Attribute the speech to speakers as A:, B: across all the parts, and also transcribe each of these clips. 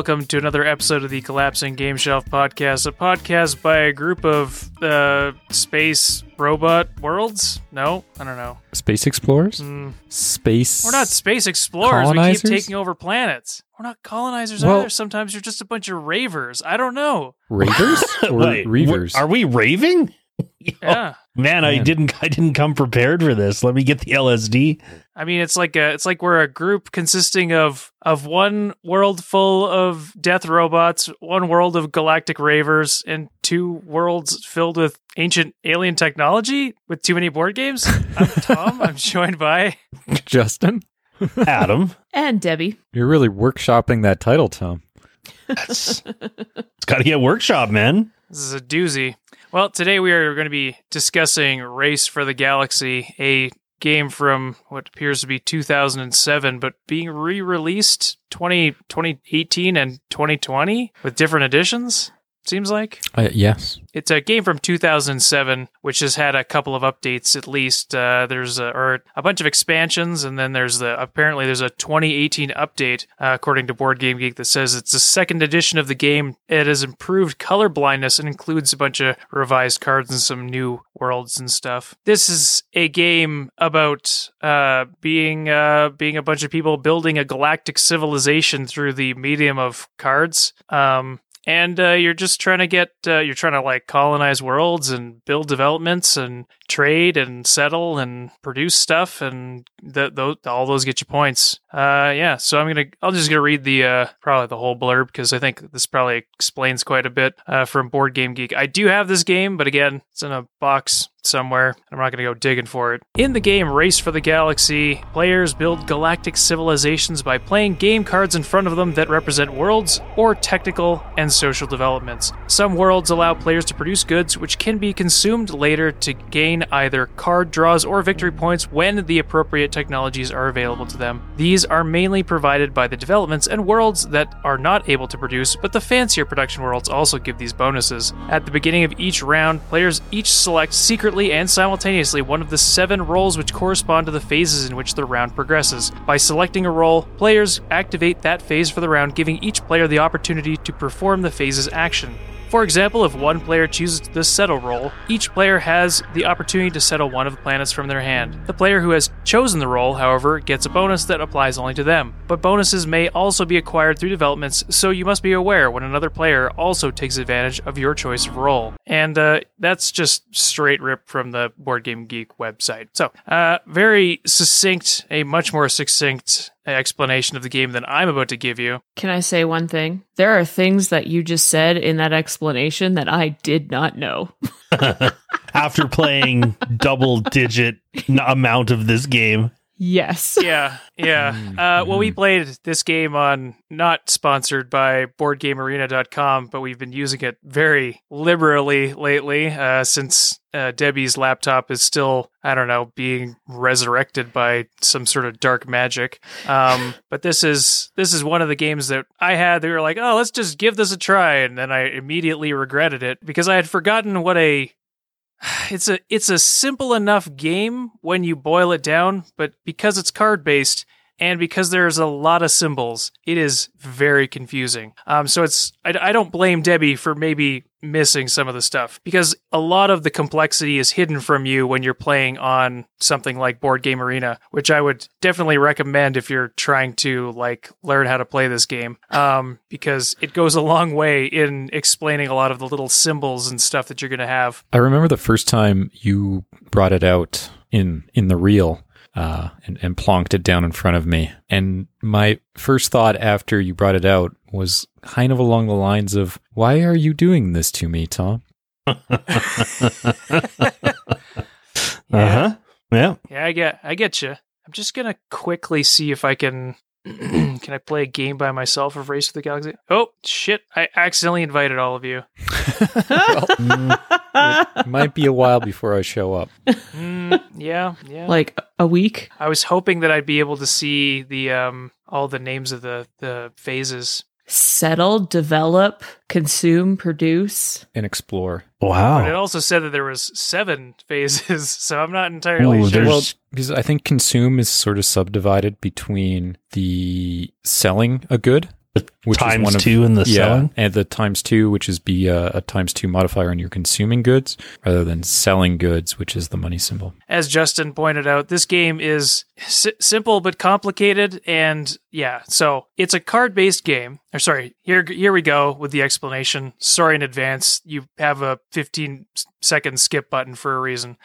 A: welcome to another episode of the Collapsing Game Shelf podcast, a podcast by a group of uh, space robot worlds. No, I don't know.
B: Space explorers?
A: Mm,
B: Space.
A: we're not space explorers. We keep taking over planets. We're not colonizers
B: Well-
A: either. Sometimes you're just a bunch of ravers. I don't know.
B: ravers or
C: Wait,
B: reavers.
C: Are we raving?
A: Yeah.
C: Man, I didn't I didn't come prepared for this. Let me get the LSD.
A: I mean, it's like a, it's like we're a group consisting of of one world full of death robots, one world of galactic ravers, and two worlds filled with ancient alien technology with too many board games. I'm Tom. I'm joined by
B: Justin?
C: Adam.
D: And Debbie.
B: You're really workshopping that title, Tom.
C: That's, it's got to get workshop, man.
A: this is a doozy. Well, today we are going to be discussing Race for the Galaxy, a game from what appears to be 2007, but being re-released 20, 2018 and 2020 with different editions. Seems like.
B: Uh, yes.
A: It's a game from 2007, which has had a couple of updates at least. Uh, there's a, or a bunch of expansions, and then there's the apparently there's a 2018 update, uh, according to Board Game Geek, that says it's the second edition of the game. It has improved color blindness and includes a bunch of revised cards and some new worlds and stuff. This is a game about uh, being uh, being a bunch of people building a galactic civilization through the medium of cards. Um, and uh, you're just trying to get uh, you're trying to like colonize worlds and build developments and trade and settle and produce stuff and th- th- all those get you points. Uh yeah so i'm gonna i'm just gonna read the uh probably the whole blurb because i think this probably explains quite a bit uh from board game geek. I do have this game but again it's in a box somewhere. I'm not going to go digging for it. In the game Race for the Galaxy, players build galactic civilizations by playing game cards in front of them that represent worlds or technical and social developments. Some worlds allow players to produce goods which can be consumed later to gain either card draws or victory points when the appropriate technologies are available to them. These are mainly provided by the developments and worlds that are not able to produce, but the fancier production worlds also give these bonuses. At the beginning of each round, players each select and simultaneously one of the seven roles which correspond to the phases in which the round progresses. By selecting a role, players activate that phase for the round, giving each player the opportunity to perform the phase's action. For example, if one player chooses the settle role, each player has the opportunity to settle one of the planets from their hand. The player who has chosen the role, however, gets a bonus that applies only to them. But bonuses may also be acquired through developments, so you must be aware when another player also takes advantage of your choice of role. And uh, that's just straight ripped from the Board Game Geek website. So, uh, very succinct, a much more succinct explanation of the game than I'm about to give you.
D: Can I say one thing? There are things that you just said in that explanation that I did not know.
C: After playing double digit amount of this game.
D: Yes.
A: yeah, yeah. Uh, well, we played this game on not sponsored by BoardGameArena.com, but we've been using it very liberally lately uh, since uh, Debbie's laptop is still, I don't know, being resurrected by some sort of dark magic. Um, but this is this is one of the games that I had. They were like, "Oh, let's just give this a try," and then I immediately regretted it because I had forgotten what a it's a it's a simple enough game when you boil it down, but because it's card based and because there's a lot of symbols, it is very confusing. Um, so it's I, I don't blame Debbie for maybe missing some of the stuff because a lot of the complexity is hidden from you when you're playing on something like Board Game Arena, which I would definitely recommend if you're trying to like learn how to play this game, um, because it goes a long way in explaining a lot of the little symbols and stuff that you're going to have.
B: I remember the first time you brought it out in in the real uh, and, and plonked it down in front of me. And my first thought after you brought it out was kind of along the lines of, "Why are you doing this to me, Tom?"
C: Uh huh. Yeah.
A: Yeah, I get, I get you. I'm just gonna quickly see if I can. can I play a game by myself of Race to the Galaxy? Oh shit! I accidentally invited all of you.
B: It might be a while before I show up.
A: Mm, yeah, yeah.
D: like a week.
A: I was hoping that I'd be able to see the um all the names of the the phases.
D: Settle, develop, consume, produce.
B: And explore. Wow.
A: But it also said that there was seven phases, so I'm not entirely
C: Ooh,
A: sure.
B: Well, because I think consume is sort of subdivided between the selling a good which
C: times
B: is one of,
C: two in the
B: yeah,
C: selling.
B: and the times two, which is be a, a times two modifier on your consuming goods, rather than selling goods, which is the money symbol.
A: As Justin pointed out, this game is si- simple but complicated, and yeah, so it's a card-based game. Or sorry, here here we go with the explanation. Sorry in advance. You have a 15 second skip button for a reason.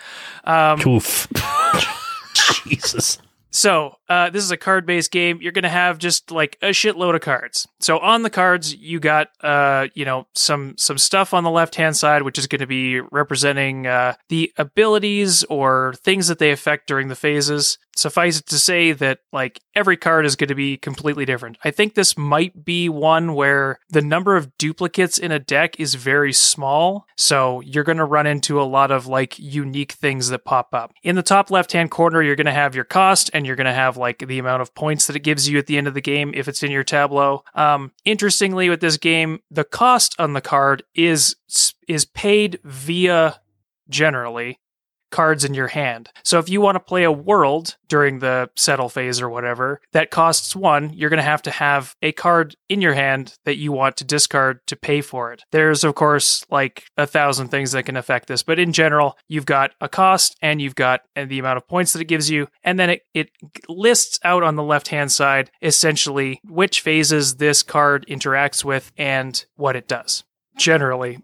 A: Um,
C: Oof. Jesus.
A: So, uh, this is a card based game. You're going to have just like a shitload of cards. So, on the cards, you got, uh, you know, some, some stuff on the left hand side, which is going to be representing, uh, the abilities or things that they affect during the phases. Suffice it to say that, like, every card is going to be completely different. I think this might be one where the number of duplicates in a deck is very small. So, you're going to run into a lot of, like, unique things that pop up. In the top left hand corner, you're going to have your cost and you're going to have like the amount of points that it gives you at the end of the game if it's in your tableau. Um, interestingly, with this game, the cost on the card is is paid via generally cards in your hand. So if you want to play a world during the settle phase or whatever, that costs one, you're going to have to have a card in your hand that you want to discard to pay for it. There's, of course, like a thousand things that can affect this, but in general, you've got a cost and you've got and the amount of points that it gives you. And then it, it lists out on the left hand side essentially which phases this card interacts with and what it does. Generally,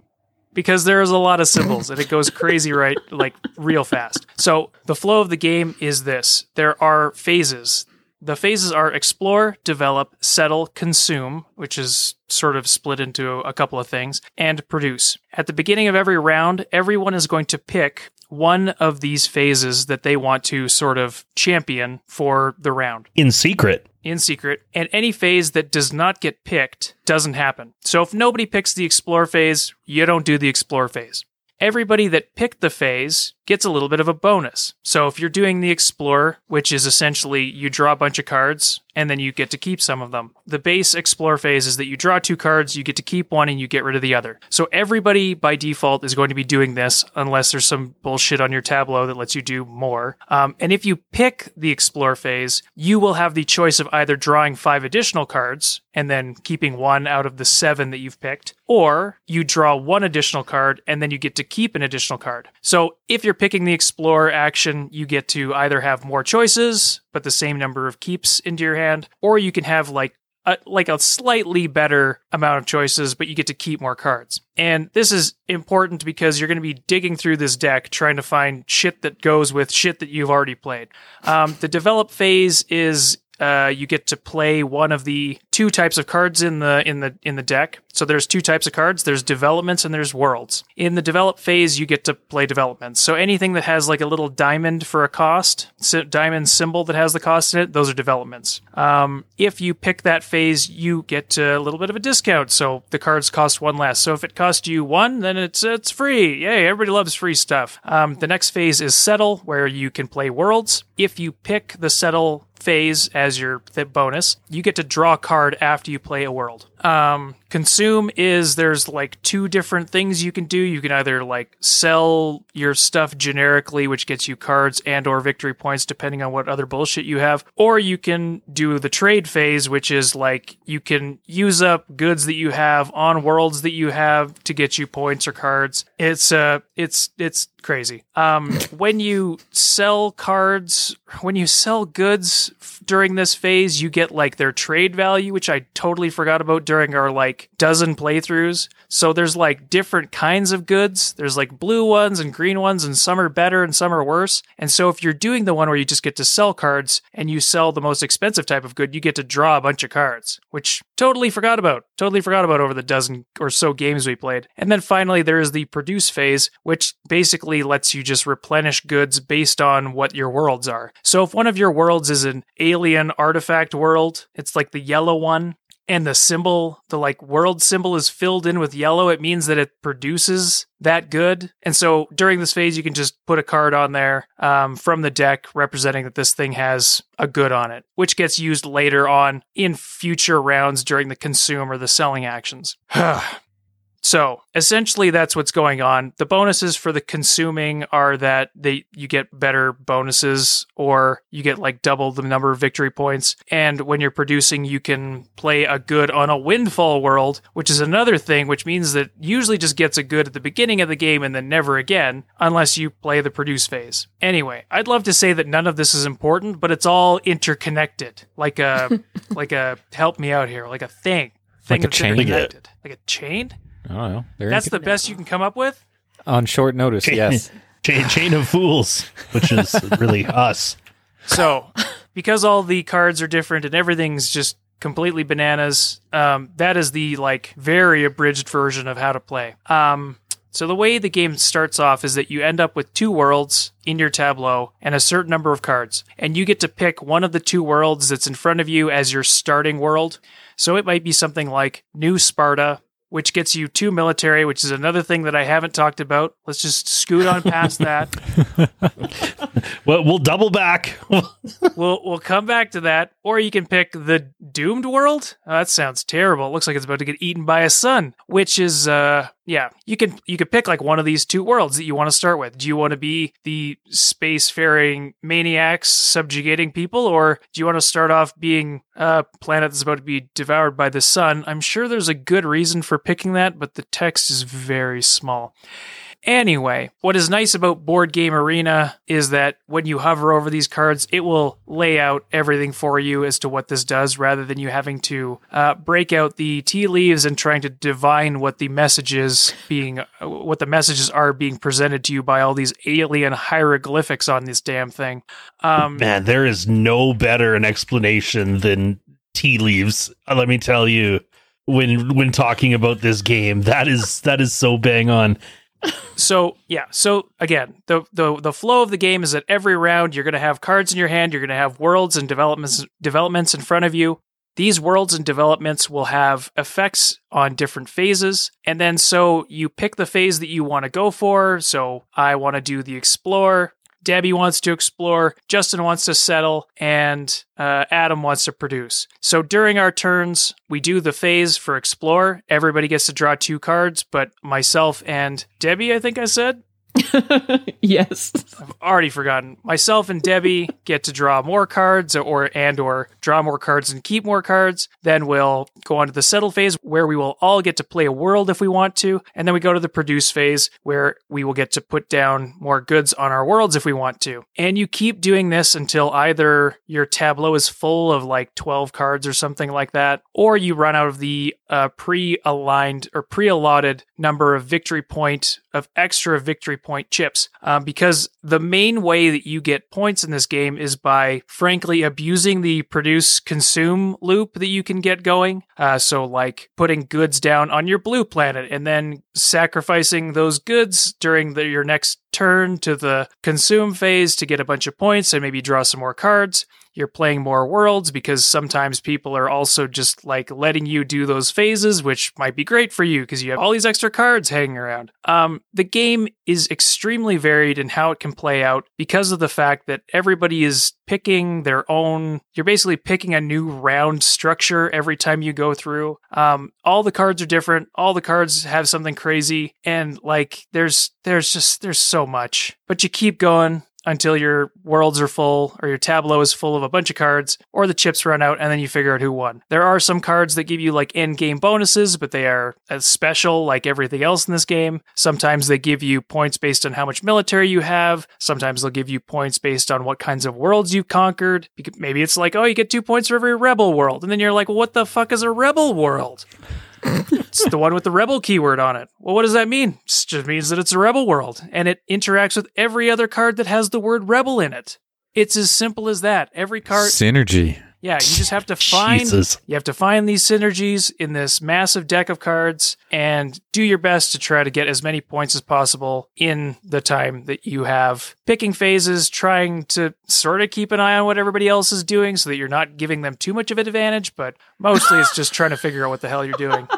A: because there's a lot of symbols and it goes crazy right like real fast. So the flow of the game is this. There are phases. The phases are explore, develop, settle, consume, which is sort of split into a couple of things, and produce. At the beginning of every round, everyone is going to pick one of these phases that they want to sort of champion for the round
C: In secret.
A: In secret, and any phase that does not get picked doesn't happen. So if nobody picks the explore phase, you don't do the explore phase. Everybody that picked the phase gets a little bit of a bonus. So if you're doing the explore, which is essentially you draw a bunch of cards and then you get to keep some of them. The base explore phase is that you draw two cards, you get to keep one and you get rid of the other. So everybody by default is going to be doing this unless there's some bullshit on your tableau that lets you do more. Um, and if you pick the explore phase, you will have the choice of either drawing five additional cards and then keeping one out of the seven that you've picked, or you draw one additional card and then you get to keep an additional card. So if you're picking the explore action, you get to either have more choices, but the same number of keeps into your hand, or you can have like a, like a slightly better amount of choices, but you get to keep more cards. And this is important because you're going to be digging through this deck trying to find shit that goes with shit that you've already played. Um, the develop phase is uh, you get to play one of the two types of cards in the in the in the deck. So there's two types of cards. There's developments and there's worlds. In the develop phase, you get to play developments. So anything that has like a little diamond for a cost, diamond symbol that has the cost in it, those are developments. Um, if you pick that phase, you get a little bit of a discount. So the cards cost one less. So if it costs you one, then it's it's free. Yay! Everybody loves free stuff. Um, the next phase is settle, where you can play worlds. If you pick the settle phase as your th- bonus, you get to draw a card after you play a world. Um, consume is there's like two different things you can do. You can either like sell your stuff generically, which gets you cards and or victory points depending on what other bullshit you have, or you can do the trade phase, which is like you can use up goods that you have on worlds that you have to get you points or cards. It's uh it's it's crazy. Um, when you sell cards, when you sell goods f- during this phase, you get like their trade value, which I totally forgot about during our like dozen playthroughs. So there's like different kinds of goods. There's like blue ones and green ones, and some are better and some are worse. And so if you're doing the one where you just get to sell cards and you sell the most expensive type of good, you get to draw a bunch of cards, which totally forgot about. Totally forgot about over the dozen or so games we played. And then finally, there is the produce phase, which basically lets you just replenish goods based on what your worlds are. So if one of your worlds is an alien artifact world, it's like the yellow one, and the symbol, the like world symbol is filled in with yellow, it means that it produces that good. And so during this phase, you can just put a card on there um, from the deck representing that this thing has a good on it, which gets used later on in future rounds during the consume or the selling actions. So essentially, that's what's going on. The bonuses for the consuming are that they you get better bonuses, or you get like double the number of victory points. And when you're producing, you can play a good on a windfall world, which is another thing, which means that usually just gets a good at the beginning of the game and then never again, unless you play the produce phase. Anyway, I'd love to say that none of this is important, but it's all interconnected, like a like a help me out here, like a thing. Thing
B: Like a chain?
A: interconnected. Like a chain?
B: I don't know. There
A: That's
B: you
A: the best you can come up with?
B: on short notice. Yes.
C: chain, chain of fools, which is really us.
A: So, because all the cards are different and everything's just completely bananas, um, that is the like very abridged version of how to play. Um, so the way the game starts off is that you end up with two worlds in your tableau and a certain number of cards, and you get to pick one of the two worlds that's in front of you as your starting world. So it might be something like New Sparta, which gets you two military, which is another thing that I haven't talked about. Let's just scoot on past that.
C: Well, we'll double back.
A: we'll we'll come back to that. Or you can pick the doomed world. Oh, that sounds terrible. It looks like it's about to get eaten by a sun. Which is uh yeah, you can you can pick like one of these two worlds that you want to start with. Do you want to be the spacefaring maniacs subjugating people, or do you want to start off being a planet that's about to be devoured by the sun? I'm sure there's a good reason for picking that, but the text is very small. Anyway, what is nice about Board Game Arena is that when you hover over these cards, it will lay out everything for you as to what this does rather than you having to uh, break out the tea leaves and trying to divine what the messages being uh, what the messages are being presented to you by all these alien hieroglyphics on this damn thing. Um,
C: Man, there is no better an explanation than tea leaves. Uh, Let me tell you, when when talking about this game, that is that is so bang on.
A: So yeah so again the, the the flow of the game is that every round you're going to have cards in your hand you're going to have worlds and developments developments in front of you. These worlds and developments will have effects on different phases and then so you pick the phase that you want to go for. So i want to do the explore Debbie wants to explore, Justin wants to settle, and uh, Adam wants to produce. So during our turns, we do the phase for explore. Everybody gets to draw two cards, but myself and Debbie, I think I said,
D: yes.
A: I've already forgotten. Myself and Debbie get to draw more cards or and or draw more cards and keep more cards. Then we'll go on to the settle phase where we will all get to play a world if we want to, and then we go to the produce phase where we will get to put down more goods on our worlds if we want to. And you keep doing this until either your tableau is full of like 12 cards or something like that, or you run out of the uh, pre-aligned or pre-allotted number of victory point of extra victory point chips. Um, because the main way that you get points in this game is by frankly abusing the produce consume loop that you can get going. Uh, so like putting goods down on your blue planet and then sacrificing those goods during the, your next turn to the consume phase to get a bunch of points and maybe draw some more cards you're playing more worlds because sometimes people are also just like letting you do those phases, which might be great for you because you have all these extra cards hanging around. Um, the game is extremely varied in how it can play out because of the fact that everybody is picking their own. You're basically picking a new round structure every time you go through. Um, all the cards are different. All the cards have something crazy, and like there's there's just there's so much. But you keep going until your worlds are full or your tableau is full of a bunch of cards or the chips run out and then you figure out who won. There are some cards that give you like end game bonuses, but they are as special like everything else in this game. Sometimes they give you points based on how much military you have. Sometimes they'll give you points based on what kinds of worlds you've conquered. Maybe it's like, oh, you get two points for every rebel world. And then you're like, what the fuck is a rebel world? It's the one with the rebel keyword on it. Well, what does that mean? It just means that it's a rebel world and it interacts with every other card that has the word rebel in it. It's as simple as that. Every card
B: Synergy.
A: Yeah, you just have to find
C: Jesus.
A: you have to find these synergies in this massive deck of cards and do your best to try to get as many points as possible in the time that you have. Picking phases, trying to sort of keep an eye on what everybody else is doing so that you're not giving them too much of an advantage, but mostly it's just trying to figure out what the hell you're doing.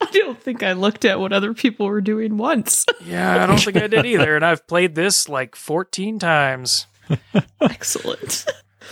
D: I don't think I looked at what other people were doing once.
A: Yeah, I don't think I did either, and I've played this like 14 times.
D: Excellent.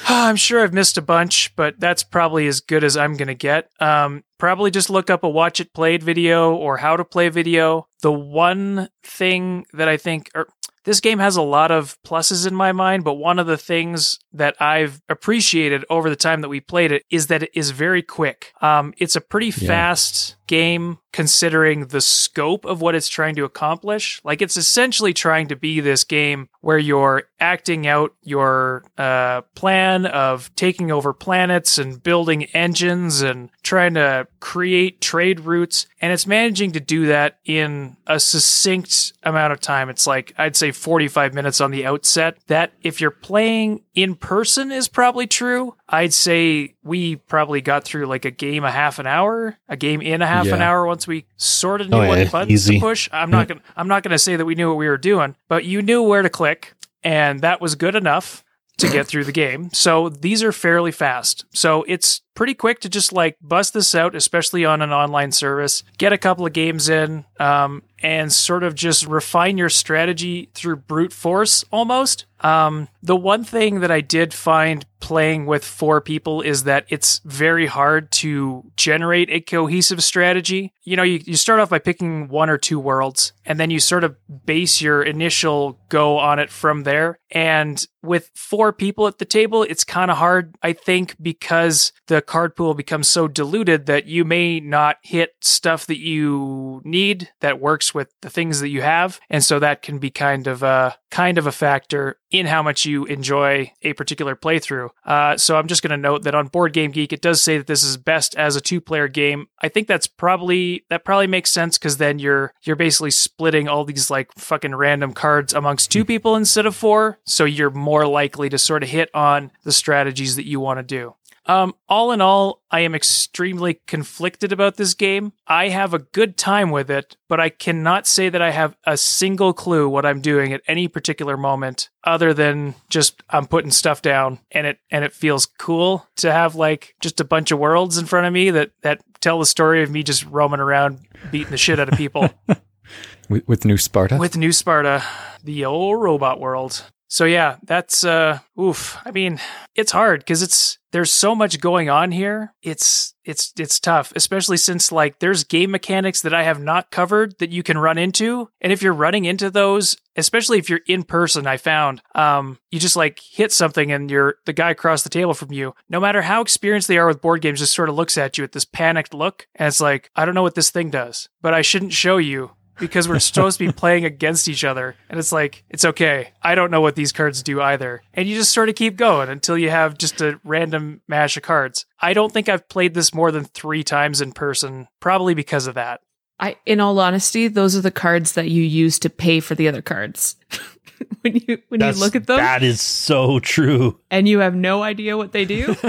A: I'm sure I've missed a bunch, but that's probably as good as I'm going to get. Um, probably just look up a watch it played video or how to play video. The one thing that I think, or this game has a lot of pluses in my mind, but one of the things that I've appreciated over the time that we played it is that it is very quick. Um, it's a pretty
B: Yeah.
A: fast game considering the scope of what it's trying to accomplish. Like it's essentially trying to be this game where you're acting out your uh, plan of taking over planets and building engines and trying to create trade routes. And it's managing to do that in a succinct amount of time. It's like, I'd say 45 minutes on the outset. That if you're playing in person is probably true. I'd say we probably got through like a game a half an hour, a game in a half an hour once we sort of knew
C: Oh,
A: what
C: yeah,
A: buttons
C: easy.
A: to push. I'm not gonna I'm not gonna say that we knew what we were doing, but you knew where to click, and that was good enough to get through the game. So these are fairly fast. So it's pretty quick to just like bust this out, especially on an online service, get a couple of games in, um, and sort of just refine your strategy through brute force almost. Um, the one thing that I did find playing with four people is that it's very hard to generate a cohesive strategy. You know, you, you start off by picking one or two worlds, and then you sort of base your initial go on it from there. And with four people at the table, it's kind of hard, I think, because the card pool becomes so diluted that you may not hit stuff that you need that works with the things that you have. And so that can be kind of a kind of a factor in how much you enjoy a particular playthrough. Uh, so I'm just going to note that on Board Game Geek, it does say that this is best as a two-player game. I think that's probably that probably makes sense because then you're you're basically splitting all these like fucking random cards amongst two people instead of four. So you're more likely to sort of hit on the strategies that you want to do. Um, all in all, I am extremely conflicted about this game. I have a good time with it, but I cannot say that I have a single clue what I'm doing at any particular moment other than just I'm putting stuff down and it and it feels cool to have like just a bunch of worlds in front of me that that tell the story of me just roaming around beating the shit out of people
B: with, with New Sparta.
A: with New Sparta, the old robot world. So yeah, that's uh oof. I mean, it's hard because it's there's so much going on here. It's it's it's tough, especially since like there's game mechanics that I have not covered that you can run into. And if you're running into those, especially if you're in person, I found um you just like hit something and you're the guy across the table from you, no matter how experienced they are with board games, just sort of looks at you with this panicked look and it's like, I don't know what this thing does, but I shouldn't show you because we're supposed to be playing against each other. And it's like, it's okay. I don't know what these cards do either. And you just sort of keep going until you have just a random mash of cards. I don't think I've played this more than three times in person, probably because of that.
D: I, in all honesty, those are the cards that you use to pay for the other cards. when you when
C: That's-
D: you look at them
C: That is so true.
D: and you have no idea what they do.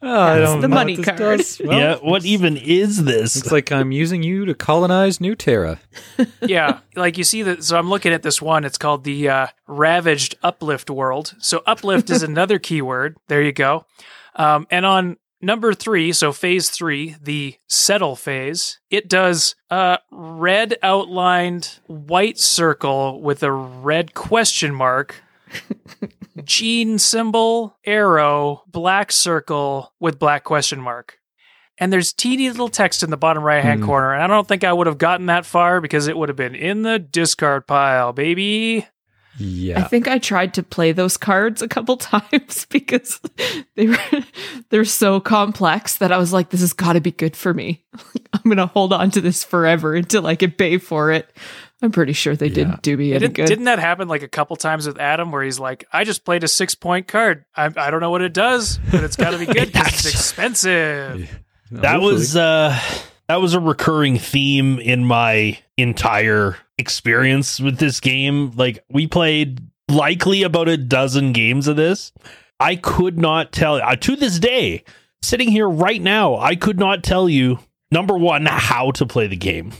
B: Oh, I don't
D: the
B: know
D: money
B: what this
D: card.
B: does. Well,
C: yeah, what even is this?
B: It's like I'm using you to colonize New Terra.
A: yeah, like you see that. So I'm looking at this one. It's called the uh, Ravaged Uplift World. So uplift is another keyword. There you go. Um, and on number three, so phase three, the settle phase, it does a red outlined white circle with a red question mark. Gene symbol, arrow, black circle with black question mark. And there's teeny little text in the bottom right hand
B: Hmm.
A: corner. And I don't think I would have gotten that far because it would have been in the discard pile, baby.
B: Yeah.
D: I think I tried to play those cards a couple times because they were they're so complex that I was like, this has got to be good for me. I'm gonna hold on to this forever until I can pay for it. I'm pretty sure they
B: Yeah.
D: didn't do me any
A: Didn't,
D: good.
A: didn't that happen like a couple times with Adam where he's like, I just played a six point card. I, I don't know what it does, but it's got to be good because it's expensive.
C: that
B: Hopefully.
C: was uh that was a recurring theme in my entire experience with this game like we played likely about a dozen games of this i could not tell uh, to this day sitting here right now i could not tell you number one how to play the game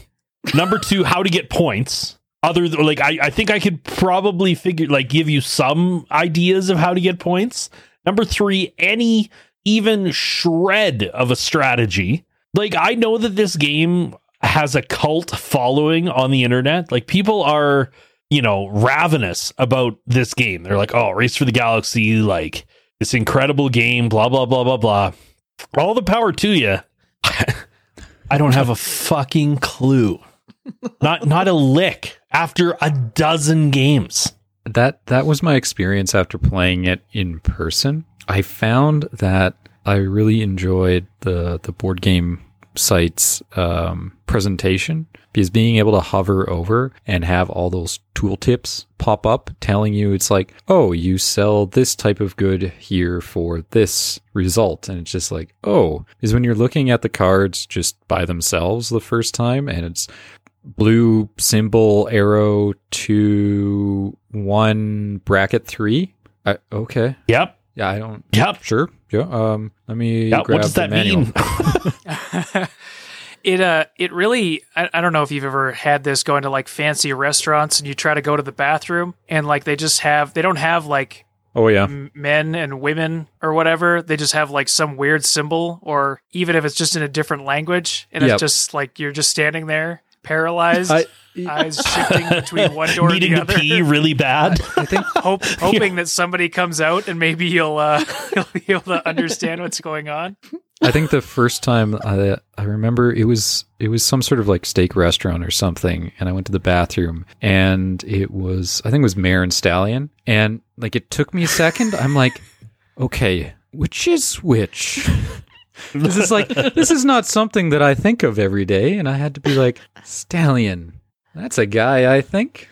C: number two how to get points other th- like I, I think i could probably figure like give you some ideas of how to get points number three any even shred of a strategy. Like I know that this game has a cult following on the internet. Like people are, you know, ravenous about this game. They're like, "Oh, Race for the Galaxy, like this incredible game, blah blah blah blah blah." All the power to you. I don't have a fucking clue. Not not a lick after a dozen games.
B: That that was my experience after playing it in person. I found that I really enjoyed the the board game site's um, presentation because being able to hover over and have all those tooltips pop up telling you it's like, oh, you sell this type of good here for this result. And it's just like, oh, is when you're looking at the cards just by themselves the first time and it's blue symbol arrow to one bracket three. I, okay.
C: Yep.
B: Yeah, I don't.
C: Yep.
B: Sure. Yeah. Um. Let me.
C: Yep.
B: grab
C: What does
B: the
C: that
B: manual.
C: mean?
A: It uh, it really. I, I don't know if you've ever had this going to like fancy restaurants and you try to go to the bathroom and like they just have they don't have like
B: Oh yeah.
A: m- men and women or whatever. They just have like some weird symbol or even if it's just in a different language and
B: Yep.
A: it's just like you're just standing there paralyzed,
B: I-
A: eyes shifting between one door
C: Needing
A: and the
C: to
A: other.
C: pee really bad.
B: I think.
A: Hope, hoping that somebody comes out and maybe you'll uh, you'll be able to understand what's going on.
B: I think the first time I, I remember it was it was some sort of like steak restaurant or something, and I went to the bathroom, and it was I think it was Mare and Stallion, and like it took me a second. I'm like, okay, which is which? This is like this is not something that I think of every day, and I had to be like, Stallion. That's a guy, I think.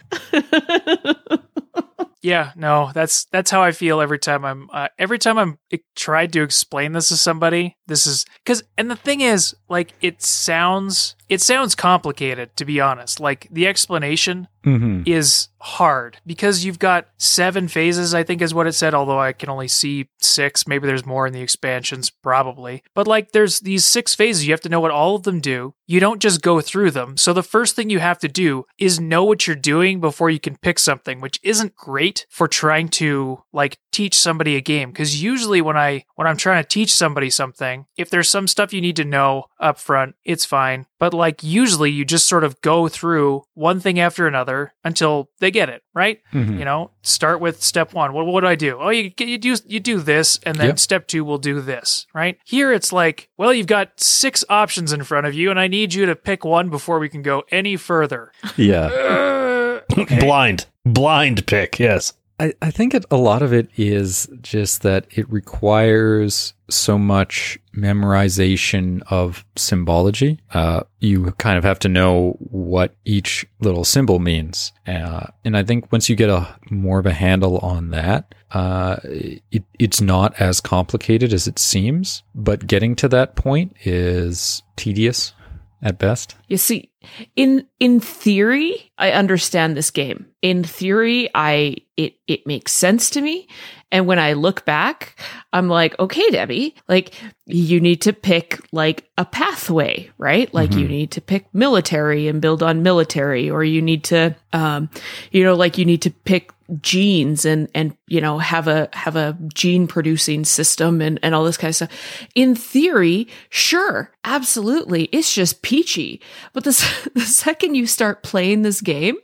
A: Yeah, no, that's that's how I feel every time I'm uh, every time I'm I tried to explain this to somebody. This is because and the thing is, like, it sounds it sounds complicated to be honest. Like the explanation
B: Mm-hmm.
A: is hard because you've got seven phases, I think is what it said, although I can only see six. Maybe there's more in the expansions, probably. But like there's these six phases, you have to know what all of them do. You don't just go through them. So the first thing you have to do is know what you're doing before you can pick something, which isn't great for trying to like teach somebody a game. Cause usually when I when I'm trying to teach somebody something, if there's some stuff you need to know up front, it's fine. But like usually you just sort of go through one thing after another until they get it, right?
B: Mhm.
A: You know, start with step one. What, what do I do? Oh, you you do you do this, and then
B: Yep.
A: step two will do this, right? Here it's like, well, you've got six options in front of you, and I need you to pick one before we can go any further.
B: Yeah.
A: Uh,
C: Blind. Blind pick, yes.
B: I, I think it, a lot of it is just that it requires so much memorization of symbology. Uh, you kind of have to know what each little symbol means. Uh, and I think once you get a more of a handle on that, uh, it, it's not as complicated as it seems, but getting to that point is tedious at best.
D: You see, in in theory, I understand this game. In theory, I it it makes sense to me. And when I look back, I'm like, okay, Debbie, like you need to pick like a pathway, right? Like you
B: Mhm.
D: need to pick military and build on military, or you need to, um, you know, like you need to pick genes and and you know have a have a gene producing system and and all this kind of stuff. In theory sure absolutely it's just peachy. But the, the second you start playing this game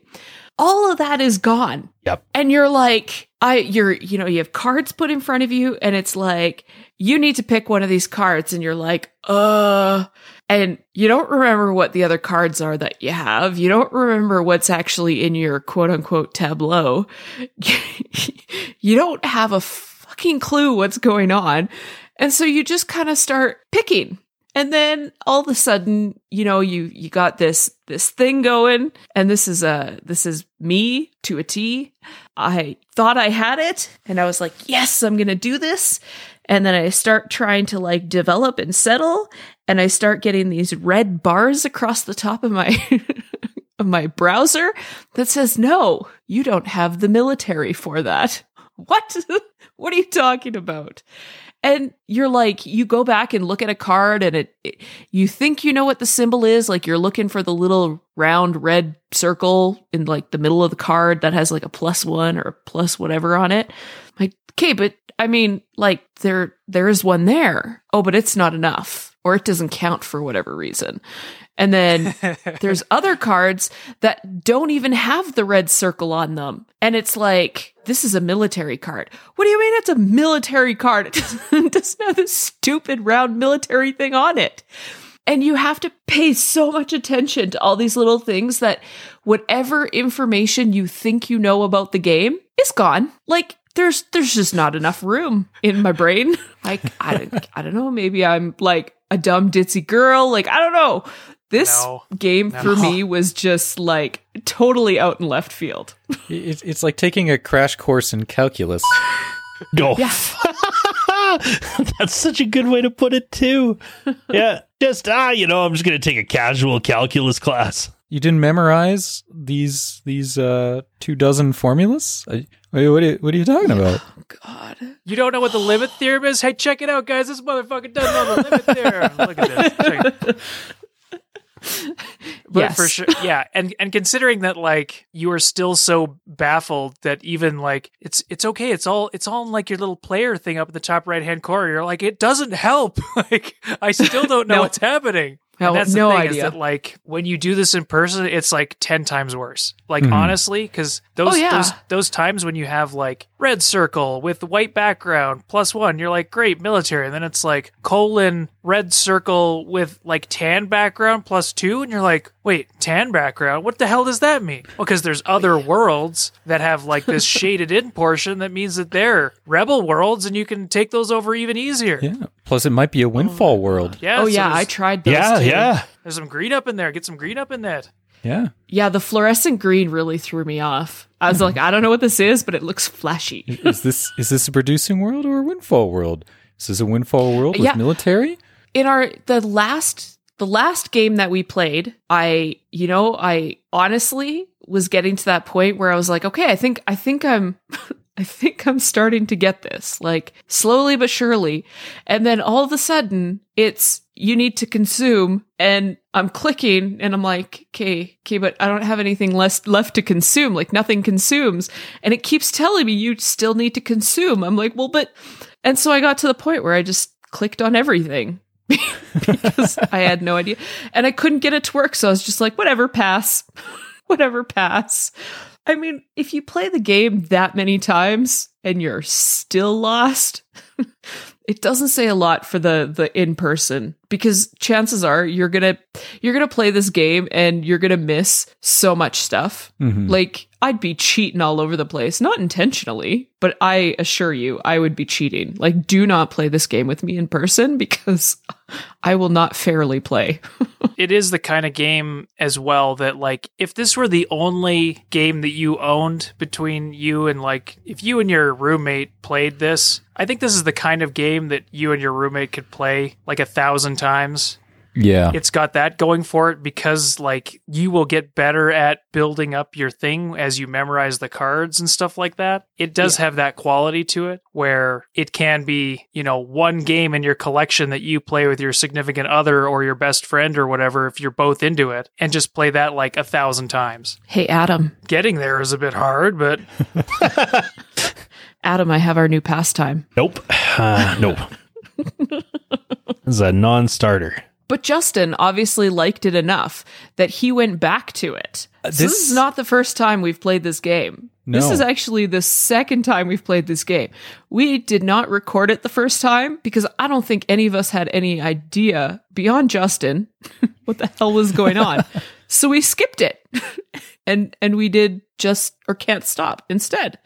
D: all of that is gone.
C: Yep.
D: and you're like i you're you know you have cards put in front of you and it's like you need to pick one of these cards and you're like uh and you don't remember what the other cards are that you have. You don't remember what's actually in your quote unquote tableau. You don't have a fucking clue what's going on. And so you just kind of start picking. And then all of a sudden you know you you got this this thing going. And this is a this is me to a t. I thought i had it. And i was like yes i'm gonna do this. And then i start trying to like develop and settle and i start getting these red bars across the top of my of my browser that says no you don't have the military for that. What? What are you talking about? And you're like you go back and look at a card and it, it you think you know what the symbol is like you're looking for the little round red circle in like the middle of the card that has like a plus one or a plus whatever on it. Like okay but i mean like there there is one there. Oh but it's not enough or it doesn't count for whatever reason and then there's other cards that don't even have the red circle on them. And it's like, this is a military card. What do you mean it's a military card? It doesn't, it doesn't have this stupid round military thing on it. And you have to pay so much attention to all these little things that whatever information you think you know about the game is gone. Like there's there's just not enough room in my brain. Like I I don't know, maybe I'm like a dumb ditzy girl, like I don't know. This
A: No.
D: game for me was just like totally out in left field.
B: It's, it's like taking a crash course in calculus.
C: Go.
D: Yeah.
C: That's such a good way to put it too. Yeah, just ah, you know, I'm just gonna take a casual calculus class.
B: You didn't memorize these these uh, two dozen formulas? I, wait, what, are you, what are you talking about?
D: Oh, God.
A: You don't know what the limit theorem is? Hey, check it out, guys. This motherfucker doesn't know the limit theorem. Look at this. Check it. But
D: Yes.
A: for sure, yeah, and and considering that like you are still so baffled that even like it's it's okay, it's all it's all in like your little player thing up at the top right hand corner. You're like it doesn't help. like I still don't know
D: No.
A: what's happening.
D: No,
A: and that's
D: no
A: thing,
D: idea.
A: Is that like when you do this in person, it's like ten times worse. Like
B: Mhm.
A: honestly, because those
D: Oh, yeah.
A: those those times when you have like red circle with white background plus one, you're like great military, and then it's like colon red circle with like tan background plus two, and you're like wait tan background, what the hell does that mean? Well, because there's other worlds that have like this shaded in portion that means that they're rebel worlds, and you can take those over even easier.
B: Yeah. Plus, it might be a oh windfall world.
A: Yeah,
D: oh
A: so
D: yeah, I tried those
C: Yeah,
D: too.
C: yeah.
A: There's some green up in there. Get some green up in that.
B: Yeah.
D: Yeah, the fluorescent green really threw me off. I was like, I don't know what this is, but it looks flashy.
B: Is this is this a producing world or a windfall world? Is this a windfall world with
D: Yeah.
B: military?
D: In our the last the last game that we played, I you know, I honestly was getting to that point where I was like, okay, I think I think I'm I think I'm starting to get this, like slowly but surely. And then all of a sudden, it's you need to consume, and I'm clicking, and I'm like, okay, okay, but I don't have anything less left to consume. Like nothing consumes, and it keeps telling me you still need to consume. I'm like, well, but, and so I got to the point where I just clicked on everything because I had no idea, and I couldn't get it to work. So I was just like, whatever, pass, whatever, pass. I mean, if you play the game that many times and you're still lost, it doesn't say a lot for the the in person because chances are you're going to you're going to play this game and you're going to miss so much stuff.
B: Mhm.
D: Like I'd be cheating all over the place, not intentionally, but I assure you I would be cheating. Like do not play this game with me in person because I will not fairly play.
A: it is the kind of game as well that like if this were the only game that you owned between you and like if you and your roommate played this i think this is the kind of game that you and your roommate could play like a thousand times
B: Yeah.
A: it's got that going for it because like you will get better at building up your thing as you memorize the cards and stuff like that. It does have that quality to it where it can be, you know, one game in your collection that you play with your significant other or your best friend or whatever if you're both into it and just play that like a thousand times.
D: hey Adam,
A: Getting there is a bit hard, but
D: Adam, I have our new pastime.
C: Nope. Uh, nope. this is a non-starter.
D: But Justin obviously liked it enough that he went back to it. this
B: this-
D: is not the first time we've played this game. This is actually the second time we've played this game. We did not record it the first time because I don't think any of us had any idea beyond Justin what the hell was going on. so we skipped it. and and we did just or can't stop instead.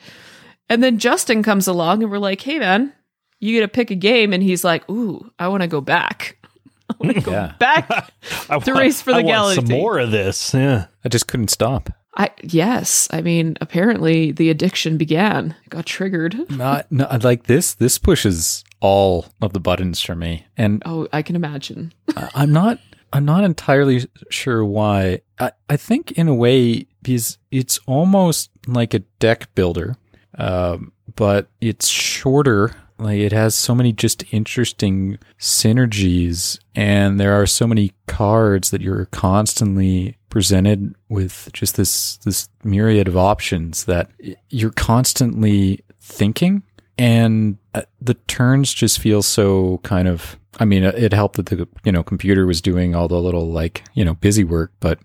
D: And then Justin comes along and we're like, "Hey man, you get to pick a game." And he's like, "Ooh, I want to go back." I want to go
B: Yeah.
D: back
C: I want-
D: race for the
C: I want
D: galaxy.
C: Some more of this. Yeah.
B: I just couldn't stop.
D: I yes, I mean apparently the addiction began. It got triggered.
B: Not, not like this. This pushes all of the buttons for me, and
D: Oh, I can imagine.
B: I- I'm not. I'm not entirely sure why. I, I think in a way because it's almost like a deck builder, um, but it's shorter. Like it has so many just interesting synergies, and there are so many cards that you're constantly presented with just this this myriad of options that you're constantly thinking and uh, the turns just feel so kind of i mean uh, it helped that the you know computer was doing all the little like you know busy work but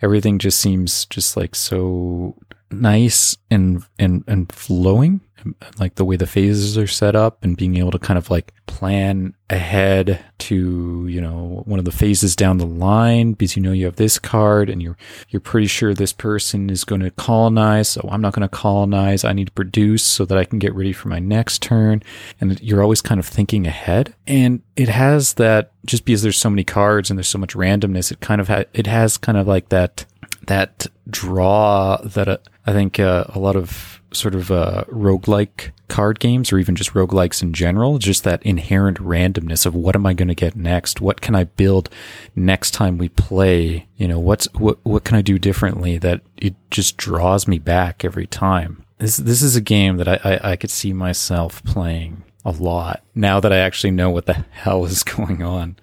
B: everything just seems just like so nice and and and flowing like the way the phases are set up and being able to kind of like plan ahead to you know one of the phases down the line because you know you have this card and you're you're pretty sure this person is going to colonize. So I'm not going to colonize. I need to produce so that I can get ready for my next turn. And you're always kind of thinking ahead. And it has that just because there's so many cards and there's so much randomness it kind of ha- it has kind of like that that draw that uh, I think uh, a lot of sort of uh, roguelike card games or even just roguelikes in general, just that inherent randomness of what am I going to get next? What can I build next time we play? You know, what's what what can I do differently that it just draws me back every time. This this is a game that I, I, I could see myself playing a lot now that I actually know what the hell is going on.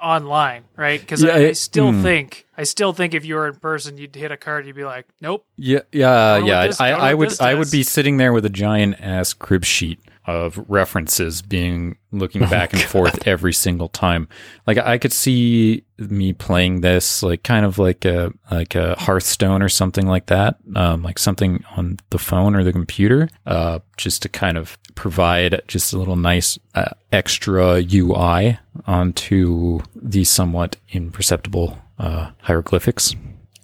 A: online, right? Because
B: Yeah,
A: I, I still
B: mm.
A: think, I still think if you were in person, you'd hit a card, you'd be like, nope.
B: Yeah, yeah, yeah. I,
A: I
B: I would, I would be sitting there with a giant ass crib sheet of references, being looking back and forth every single time. Like I could see me playing this, like kind of like a like a Hearthstone or something like that, um, like something on the phone or the computer, uh, just to kind of provide just a little nice uh, extra UI onto the somewhat imperceptible uh, hieroglyphics.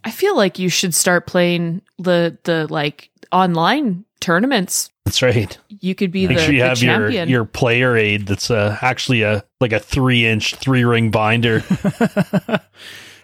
D: I feel like you should start playing the the like online tournaments.
C: That's right.
D: You could be
C: Make
D: the,
C: sure you
D: the
C: have your,
D: champion.
C: your player aid that's uh, actually a like a three inch three ring binder.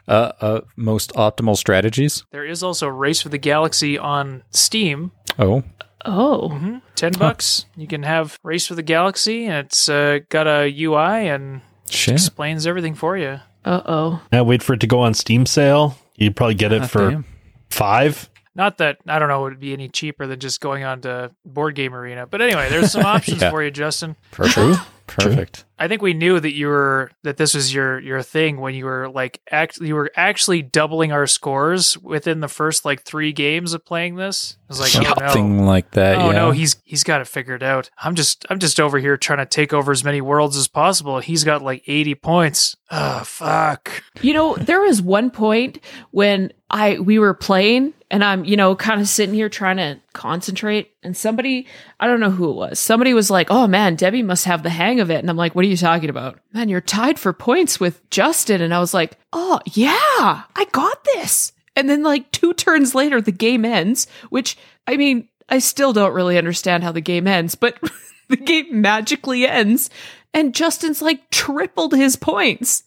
B: uh, uh, most optimal strategies.
A: There is also Race for the Galaxy on Steam.
B: Oh,
D: oh,
A: hmm 10 bucks. You can have Race for the Galaxy, and it's uh, got a UI and
B: shit.
A: explains everything for you.
D: uh oh.
C: now wait for it to go on Steam sale. You'd probably get it
B: Ah,
C: for
B: damn.
C: five.
A: Not that, I don't know, it would be any cheaper than just going on to Board Game Arena. But anyway, there's some options
B: Yeah.
A: for you, Justin.
B: Perfect. Perfect.
A: I think we knew that you were that this was your your thing when you were like act you were actually doubling our scores within the first like three games of playing this. I was like, oh no.
B: Something like that.
A: Oh
B: yeah.
A: no, he's he's got it figured out. I'm just I'm just over here trying to take over as many worlds as possible. He's got like 80 points. Oh fuck.
D: You know, there was one point when I we were playing and I'm, you know, kind of sitting here trying to concentrate and somebody, I don't know who it was. Somebody was like, "Oh man, Debbie must have the hang of it." And I'm like, "What are you talking about?" Man, you're tied for points with Justin and I was like, "Oh, yeah. I got this." And then like 2 turns later the game ends, which I mean, I still don't really understand how the game ends, but the game magically ends and Justin's like tripled his points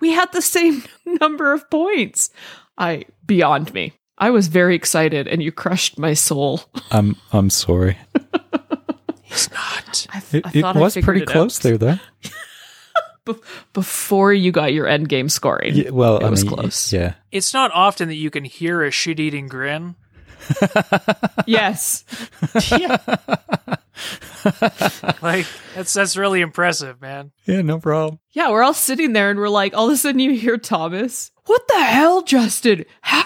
D: we had the same number of points. I beyond me. I was very excited and you crushed my soul.
B: I'm I'm sorry.
A: He's not.
D: I,
B: It,
D: I
B: it
D: thought
B: was
D: I
B: pretty
D: it
B: close
D: out
B: there, though.
D: Be- before you got your end game scoring.
B: Yeah, well,
D: It
B: I
D: was
B: mean,
D: close.
B: Yeah.
A: It's not often that you can hear a shit-eating grin.
D: Yes.
A: Like that's that's really impressive, man.
B: Yeah. No problem.
D: Yeah, we're all sitting there and we're like, all of a sudden you hear Thomas. What the hell, Justin? How,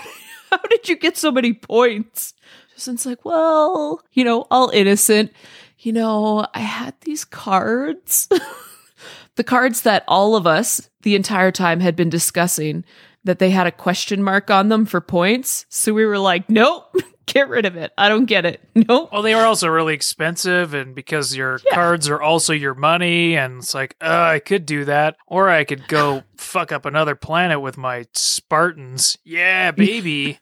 D: how did you get so many points? Justin's like, well, you know, all innocent. You know, I had these cards. the cards that all of us the entire time had been discussing that they had a question mark on them for points. So we were like, nope, get rid of it. I don't get it. Nope.
A: Well, they are also really expensive, and because your cards are also your money, and it's like, uh, I could do that, or I could go fuck up another planet with my Spartans. Yeah, baby.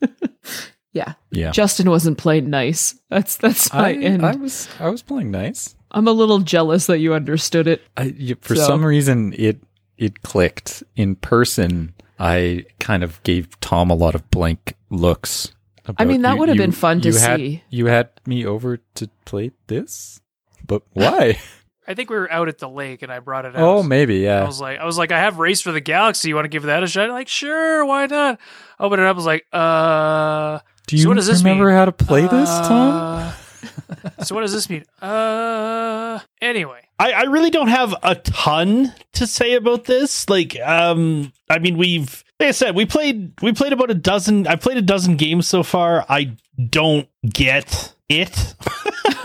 D: Yeah.
B: Yeah.
D: Justin wasn't playing nice. That's that's my
B: I,
D: end.
B: I was I was playing nice.
D: I'm a little jealous that you understood it.
B: I, you- for
D: So-
B: some reason, it it clicked in person. I kind of gave Tom a lot of blank looks.
D: I mean, that
B: you-
D: would have
B: you-
D: been fun to
B: you had-
D: see.
B: You had me over to play this, but why?
A: I think we were out at the lake, and I brought it out.
B: oh, maybe yeah.
A: I was like, I was like, I have Race for the Galaxy. You want to give that a shot? Like, sure, why not? Open it up. I was like, uh.
B: Do
A: so
B: you
A: what does this
B: remember
A: mean?
B: how to play this, Tom?
A: uh, so what does this mean? Uh. Anyway,
C: I, I really don't have a ton to say about this. Like, um, I mean, we've like I said, we played we played about a dozen. I played a dozen games so far. I don't get it.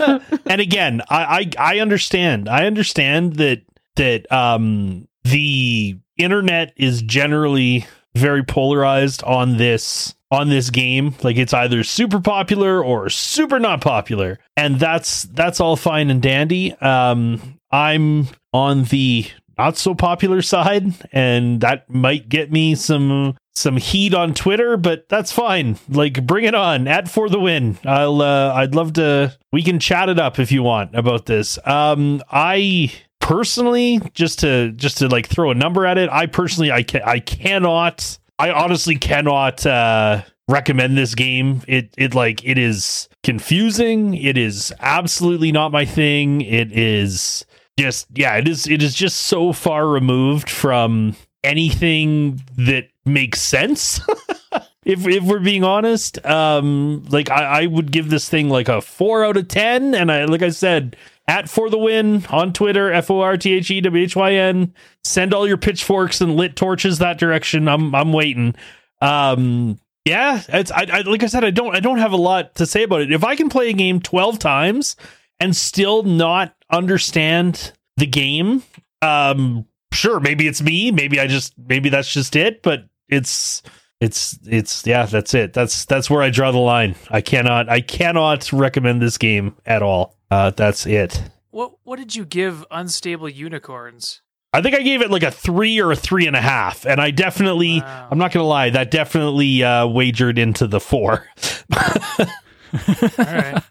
C: and again, I, I I understand. I understand that that um the internet is generally very polarized on this on this game. Like it's either super popular or super not popular. And that's that's all fine and dandy. Um I'm on the not so popular side and that might get me some some heat on Twitter, but that's fine. Like bring it on. At for the win. I'll uh I'd love to we can chat it up if you want about this. Um I personally just to just to like throw a number at it, I personally I can I cannot I honestly cannot uh recommend this game. It it like it is confusing. It is absolutely not my thing. It is just yeah, it is it is just so far removed from anything that makes sense. if if we're being honest, um, like I, I would give this thing like a four out of ten, and I like I said, at for the win on Twitter, F O R T H E W H Y N. Send all your pitchforks and lit torches that direction. I'm I'm waiting. Um, yeah, it's I, I like I said, I don't I don't have a lot to say about it. If I can play a game twelve times and still not understand the game, um, sure, maybe it's me. Maybe I just maybe that's just it. But it's it's it's yeah, that's it. That's that's where I draw the line. I cannot I cannot recommend this game at all. Uh, that's it.
A: What what did you give Unstable Unicorns?
C: I think I gave it like a three or a three and a half, and I definitely,
A: Wow.
C: I'm not gonna lie, that definitely uh, wagered into the four.
A: All right.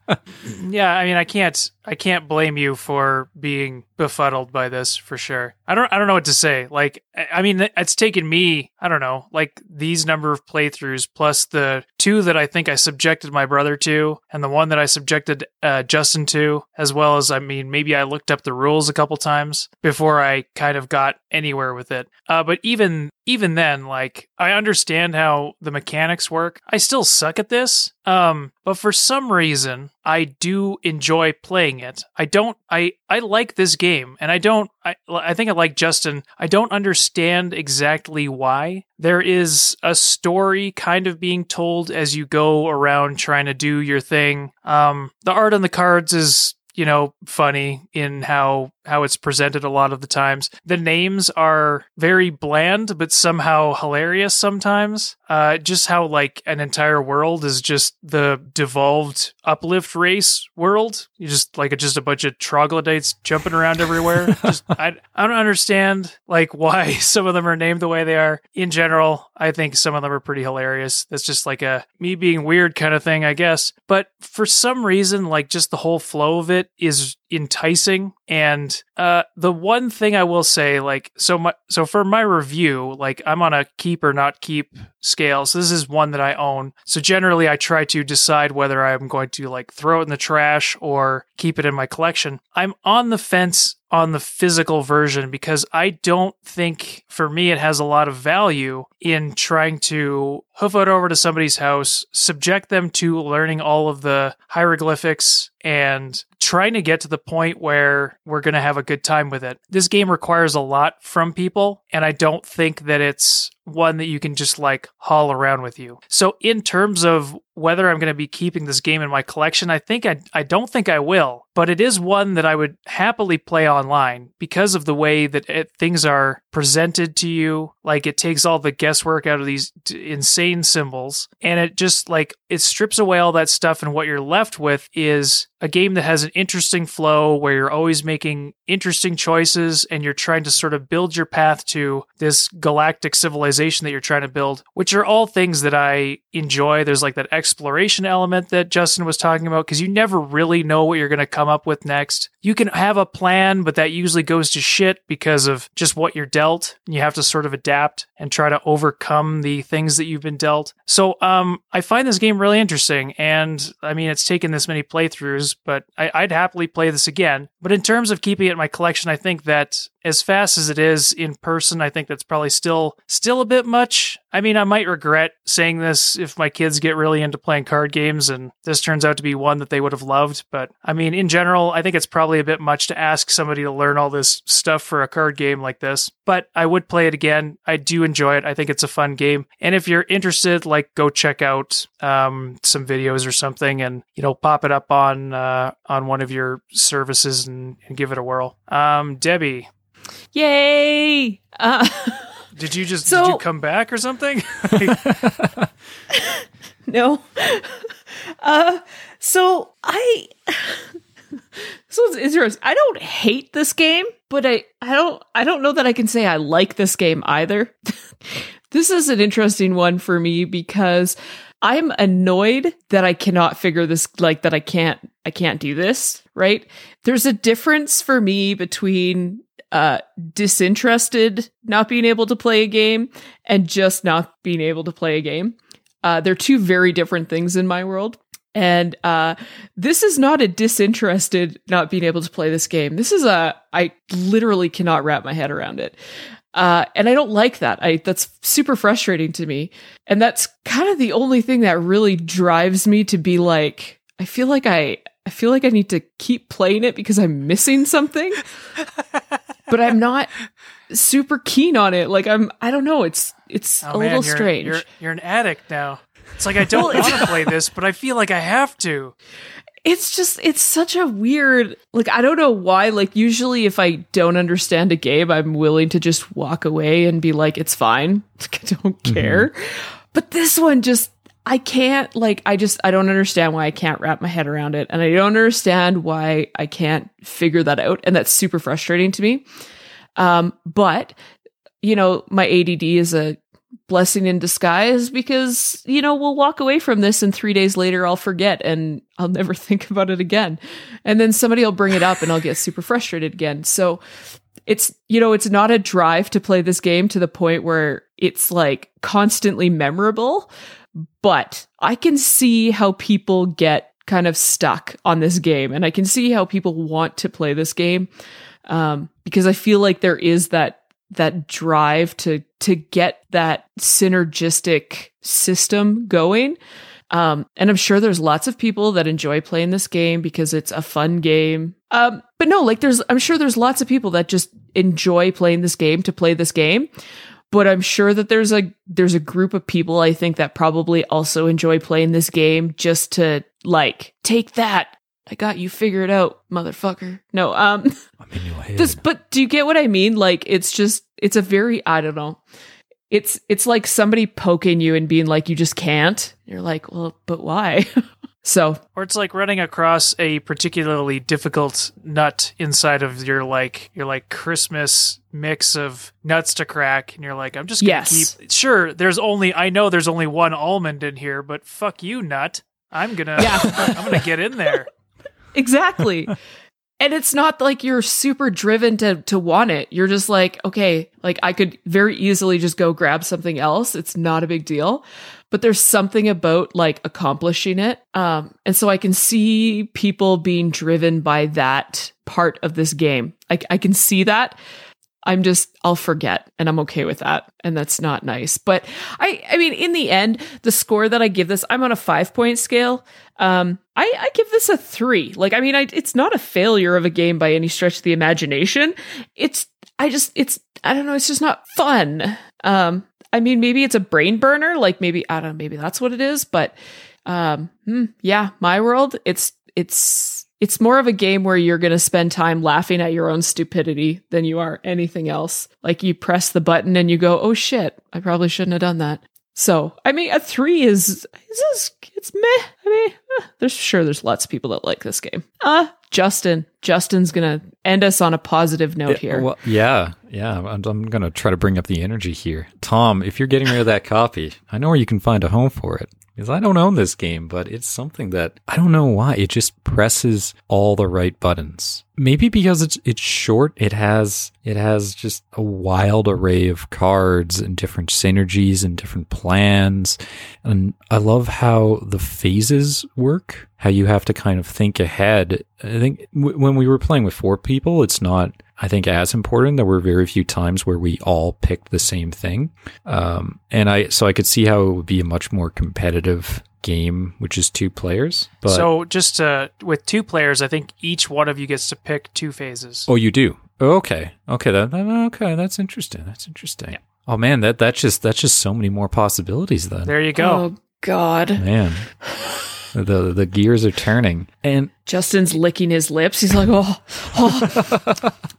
A: yeah, I mean, I can't, I can't blame you for being befuddled by this for sure. I don't, I don't know what to say. Like, I mean, it's taken me, I don't know, like these number of playthroughs plus the two that I think I subjected my brother to, and the one that I subjected uh, Justin to, as well as, I mean, maybe I looked up the rules a couple times before I kind of got anywhere with it. Uh, but even even then, like I understand how the mechanics work. I still suck at this. Um, but for some reason, I do enjoy playing it. I don't I I like this game and I don't I I think I like Justin. I don't understand exactly why. There is a story kind of being told as you go around trying to do your thing. Um the art on the cards is you know funny in how how it's presented a lot of the times. The names are very bland but somehow hilarious sometimes. Uh just how like an entire world is just the devolved uplift race world. You just like just a bunch of troglodytes jumping around everywhere. Just I, I don't understand like why some of them are named the way they are. In general i think some of them are pretty hilarious. That's just like a me being weird kind of thing i guess. But for some reason like just the whole flow of it is enticing. And uh the one thing i will say like so my so for my review like i'm on a keep or not keep scale. So this is one that i own. So generally i try to decide whether i'm going to like throw it in the trash or keep it in my collection. I'm on the fence on the physical version because I don't think for me it has a lot of value in trying to hoof it over to somebody's house, subject them to learning all of the hieroglyphics and trying to get to the point where we're going to have a good time with it. This game requires a lot from people, and I don't think that it's one that you can just like haul around with you. So in terms of whether I'm going to be keeping this game in my collection, I think I I don't think I will, but it is one that I would happily play online because of the way that it, things are presented to you. Like it takes all the guesswork out of these d- insane symbols and it just like it strips away all that stuff and what you're left with is a game that has an interesting flow where you're always making interesting choices and you're trying to sort of build your path to this galactic civilization that you're trying to build, which are all things that I enjoy. There's like that exploration element that Justin was talking about because you never really know what you're going to come up with next. You can have a plan, but that usually goes to shit because of just what you're dealt. You have to sort of adapt and try to overcome the things that you've been dealt. So, um, I find this game really interesting, and I mean, it's taken this many playthroughs, but I, I'd happily play this again. But in terms of keeping it in my collection, I think that as fast as it is in person, I think that's probably still still a bit much. I mean, I might regret saying this if my kids get really into playing card games and this turns out to be one that they would have loved, but I mean, in general, I think it's probably a bit much to ask somebody to learn all this stuff for a card game like this. But I would play it again. I do enjoy it. I think it's a fun game. And if you're interested, like go check out um, some videos or something and, you know, pop it up on uh, on one of your services and, and give it a whirl. Um, Debbie,
D: Yay! Uh,
A: Did you just
D: So-
A: did you come back or something?
D: No. uh so I So it's interesting. I don't hate this game, but I I don't I don't know that I can say I like this game either. this is an interesting one for me because I'm annoyed that I cannot figure this like that I can't I can't do this, right? There's a difference for me between uh disinterested not being able to play a game and just not being able to play a game. Uh, they're two very different things in my world. And uh, this is not a disinterested not being able to play this game. This is a I literally cannot wrap my head around it, uh, and I don't like that. I that's super frustrating to me, and that's kind of the only thing that really drives me to be like, I feel like I I feel like I need to keep playing it because I'm missing something, but I'm not super keen on it. Like I'm I don't know. It's it's
A: Oh,
D: a
A: man,
D: little
A: you're,
D: strange.
A: You're, you're an addict now. It's like I don't want to play this, but I feel like I have to.
D: it's just it's such a weird like i don't know why like usually if i don't understand a game i'm willing to just walk away and be like it's fine like, i don't mm-hmm. care but this one just i can't like i just i don't understand why i can't wrap my head around it and i don't understand why i can't figure that out and that's super frustrating to me um but you know my ADD is a blessing in disguise because you know we'll walk away from this and 3 days later I'll forget and I'll never think about it again. And then somebody will bring it up and I'll get super frustrated again. So it's you know it's not a drive to play this game to the point where it's like constantly memorable, but I can see how people get kind of stuck on this game and I can see how people want to play this game um because I feel like there is that that drive to to get that synergistic system going. Um, and I'm sure there's lots of people that enjoy playing this game because it's a fun game. Um, but no, like there's I'm sure there's lots of people that just enjoy playing this game to play this game. But I'm sure that there's a there's a group of people I think that probably also enjoy playing this game just to like take that. I got you figured out, motherfucker. No, um
B: I'm in your head.
D: this but do you get what i mean like it's just it's a very i don't know it's it's like somebody poking you and being like you just can't you're like well but why so
A: Or it's like running across a particularly difficult nut inside of your like your like Christmas mix of nuts to crack, and you're like, I'm just gonna
D: Yes.
A: keep. Sure, there's only I know there's only one almond in here, but fuck you, nut. I'm gonna
D: Yeah.
A: I'm gonna get in there.
D: exactly and it's not like you're super driven to to want it. You're just like okay like i could very easily just go grab something else. It's not a big deal. But there's something about like accomplishing it. Um and so i can see people being driven by that part of this game. I, I can see that. I'm just I'll forget and I'm okay with that. And that's not nice. But I I mean in the end the score that I give this I'm on a 5 point scale. Um I I give this a 3. Like I mean I it's not a failure of a game by any stretch of the imagination. It's I just it's I don't know it's just not fun. Um I mean maybe it's a brain burner like maybe I don't know maybe that's what it is but um hmm, yeah, my world it's it's it's more of a game where you're going to spend time laughing at your own stupidity than you are anything else. Like you press the button and you go, "Oh shit, I probably shouldn't have done that." So, I mean, a 3 is is this, it's meh. I mean, eh, there's sure there's lots of people that like this game. Uh, Justin, Justin's going to end us on a positive note here.
B: Well, yeah, yeah. I'm, I'm going to try to bring up the energy here. Tom, if you're getting rid of that copy, I know where you can find a home for it. Because I don't own this game, but it's something that I don't know why. It just presses all the right buttons. Maybe because it's it's short, it has it has just a wild array of cards and different synergies and different plans. And I love how the phases work, how you have to kind of think ahead. I think w- when we were playing with four people, it's not I think as important. There were very few times where we all picked the same thing, um, and I so I could see how it would be a much more competitive game, which is two players. But
A: so just uh, with two players, I think each one of you gets to pick two phases.
B: oh, you do okay, okay, that, that- okay, that's interesting. That's interesting. Oh man, that that's just that's just so many more possibilities then.
A: There you go.
D: Oh god.
B: Man, the the gears are turning, and
D: Justin's licking his lips. He's like, "Oh, oh.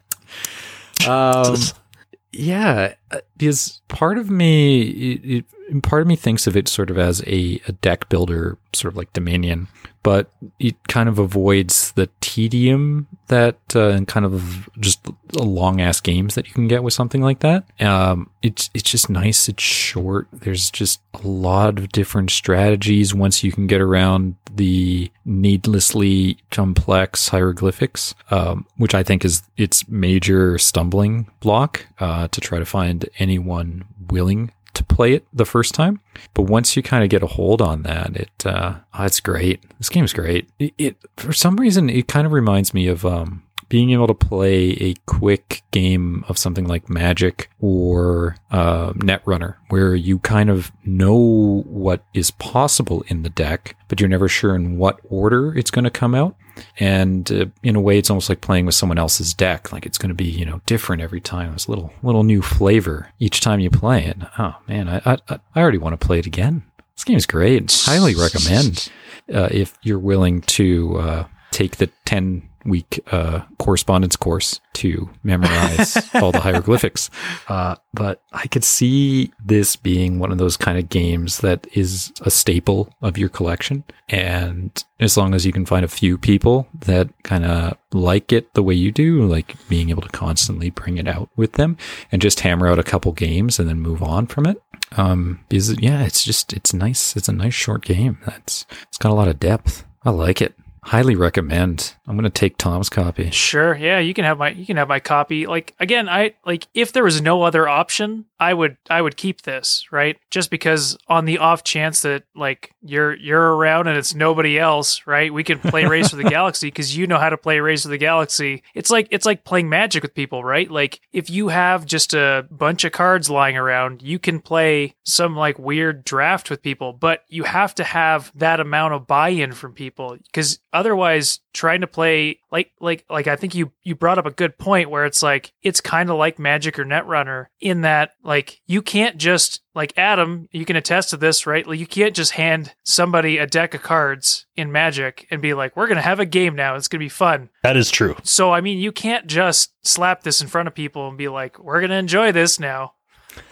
B: Um, yeah, because part of me, it, it, part of me thinks of it sort of as a, a deck builder, sort of like Dominion, but it kind of avoids the tedium that uh, and kind of just long ass games that you can get with something like that. Um, it's it's just nice. It's short. There's just a lot of different strategies once you can get around the needlessly complex hieroglyphics, um, which I think is its major stumbling block uh, to try to find anyone willing to play it the first time. But once you kind of get a hold on that, it uh, oh, it's great. This game's great. It, it, for some reason it kind of reminds me of um, being able to play a quick game of something like Magic or uh, Netrunner, where you kind of know what is possible in the deck, but you're never sure in what order it's going to come out. And uh, in a way, it's almost like playing with someone else's deck. Like it's going to be, you know, different every time. It's a little, little new flavor each time you play it. Oh man, I, I, I already want to play it again. This game's great. Highly recommend uh, if you're willing to uh, take the 10 week uh, correspondence course to memorize all the hieroglyphics. Uh, but I could see this being one of those kind of games that is a staple of your collection. And as long as you can find a few people that kind of like it the way you do, like being able to constantly bring it out with them and just hammer out a couple games and then move on from it. Um, because yeah, it's just, it's nice. It's a nice short game. That's, it's got a lot of depth. I like it highly recommend. I'm going to take Tom's copy.
A: Sure. Yeah, you can have my you can have my copy. Like again, I like if there was no other option, I would I would keep this, right? Just because on the off chance that like you're you're around and it's nobody else, right? We can play Race for the Galaxy because you know how to play Race for the Galaxy. It's like it's like playing Magic with people, right? Like if you have just a bunch of cards lying around, you can play some like weird draft with people, but you have to have that amount of buy-in from people because otherwise trying to play like like like I think you you brought up a good point where it's like it's kind of like Magic or Netrunner in that like you can't just like Adam, you can attest to this, right? Like you can't just hand somebody a deck of cards in Magic and be like, "We're going to have a game now. It's going to be fun."
C: That is true.
A: So I mean, you can't just slap this in front of people and be like, "We're going to enjoy this now."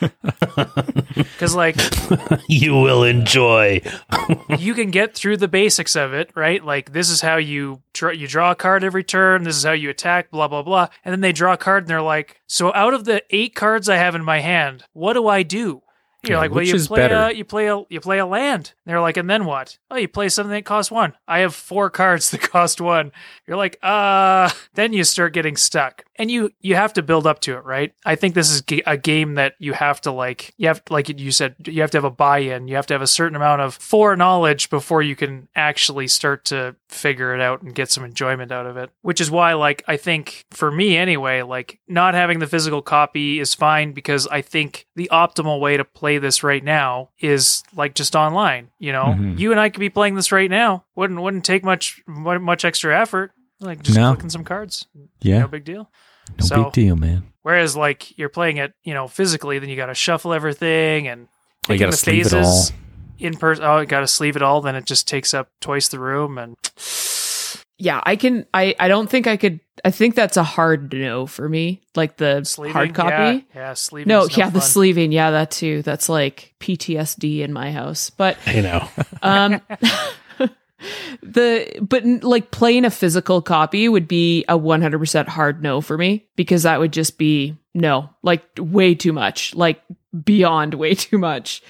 A: Because like
C: you will enjoy.
A: you can get through the basics of it, right? Like this is how you draw, you draw a card every turn. This is how you attack. Blah blah blah. And then they draw a card and they're like, "So out of the eight cards I have in my hand, what do I do?" You're
B: Yeah,
A: like, well, you play
B: better?
A: a you play a you play a land. And they're like, and then what? Oh, you play something that costs one. I have four cards that cost one. You're like, uh, then you start getting stuck, and you you have to build up to it, right? I think this is a game that you have to like you have like you said you have to have a buy-in. You have to have a certain amount of foreknowledge before you can actually start to figure it out and get some enjoyment out of it. Which is why, like, I think for me anyway, like not having the physical copy is fine because I think the optimal way to play this right now is like just online. You know,
B: Mhm.
A: you and I could be playing this right now. Wouldn't wouldn't take much much extra effort. Like just
B: No.
A: clicking some cards.
B: Yeah,
A: No big deal.
B: no
A: so-
B: big deal, man.
A: Whereas like you're playing it, you know, physically, then you got to shuffle everything and
B: You got to sleeve it all.
A: Phases in person. Oh, you got to sleeve it all. Then it just takes up twice the room and.
D: Yeah, I can. I I don't think I could. I think that's a hard no for me. Like the
A: Sleeving,
D: hard copy.
A: Yeah, yeah sleeving.
D: No,
A: no
D: yeah, the sleeving. Yeah, that too. That's like PTSD in my house. But
C: You know.
D: um the but like playing a physical copy would be a 100% hard no for me because that would just be no, like way too much, like beyond way too much.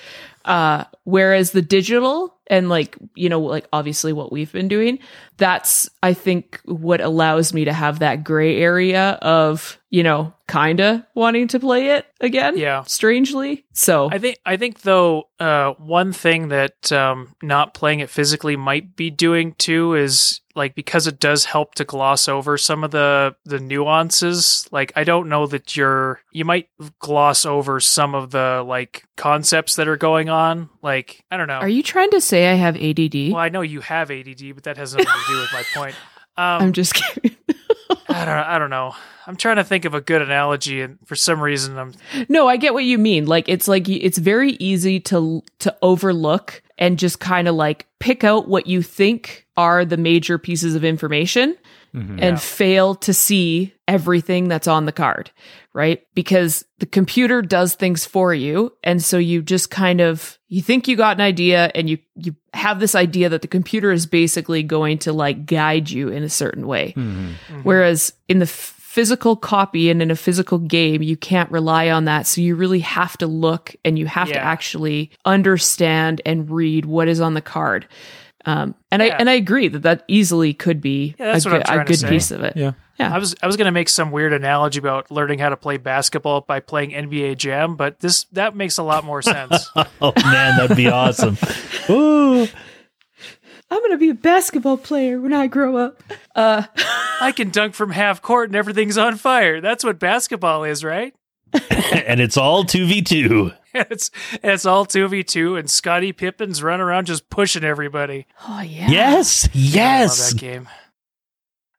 D: Uh whereas the digital and like you know like obviously what we've been doing that's i think what allows me to have that gray area of you know kinda wanting to play it again
A: Yeah.
D: strangely so
A: I think I think though uh, one thing that um, not playing it physically might be doing too is like because it does help to gloss over some of the the nuances. Like I don't know that you're you might gloss over some of the like concepts that are going on. Like I don't know.
D: are you trying to say i have ADD
A: well, I know you have ADD, but that has nothing to do with my point. Um,
D: i'm just kidding
A: I don't. I don't know. I'm trying to think of a good analogy, and for some reason, I'm
D: No, I get what you mean. Like it's like it's very easy to to overlook and just kind of like pick out what you think are the major pieces of information Mm-hmm. and
A: Yeah.
D: fail to see everything that's on the card, right? Because the computer does things for you. And so you just kind of you think you got an idea and you you have this idea that the computer is basically going to like guide you in a certain way. Mm-hmm. Mm-hmm. Whereas in the f- physical copy and in a physical game, you can't rely on that. So you really have to look and you have to actually understand and read what is on the card. Um, and I and I agree that that easily could be
A: Yeah, that's
D: a,
A: what I'm
D: good, a good
A: say.
D: piece of it.
B: Yeah.
A: I was I was gonna make some weird analogy about learning how to play basketball by playing NBA Jam, but this that makes a lot more sense.
C: Oh man, that'd be awesome. Ooh.
D: I'm gonna be a basketball player when I grow up. Uh,
A: I can dunk from half court and everything's on fire. That's what basketball is, right?
C: and it's all 2v2.
A: it's it's all two v two, and Scottie Pippen's run around just pushing everybody.
D: oh yeah.
C: Yes,
A: I love
C: yes.
A: that game.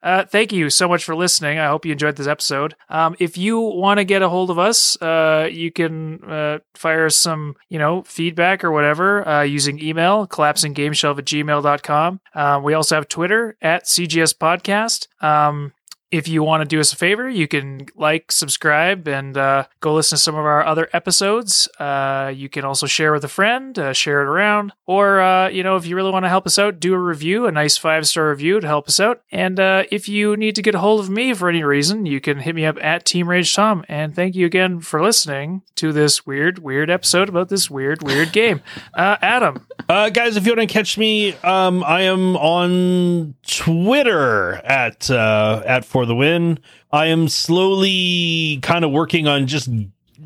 A: Uh, thank you so much for listening. I hope you enjoyed this episode. Um, if you want to get a hold of us, uh, you can uh, fire us some, you know, feedback or whatever uh, using email, collapsinggameshelf at gmail.com. Uh, we also have Twitter at CGS Podcast. Um, if you want to do us a favor, you can like, subscribe, and uh, go listen to some of our other episodes. Uh, you can also share with a friend, uh, share it around, or uh, you know, if you really want to help us out, do a review, a nice five star review to help us out. And uh, if you need to get a hold of me for any reason, you can hit me up at Team Rage Tom. And thank you again for listening to this weird, weird episode about this weird, weird game. Uh, Adam,
C: guys, if you want to catch me, um, I am on Twitter at at for the win. I am slowly kind of working on just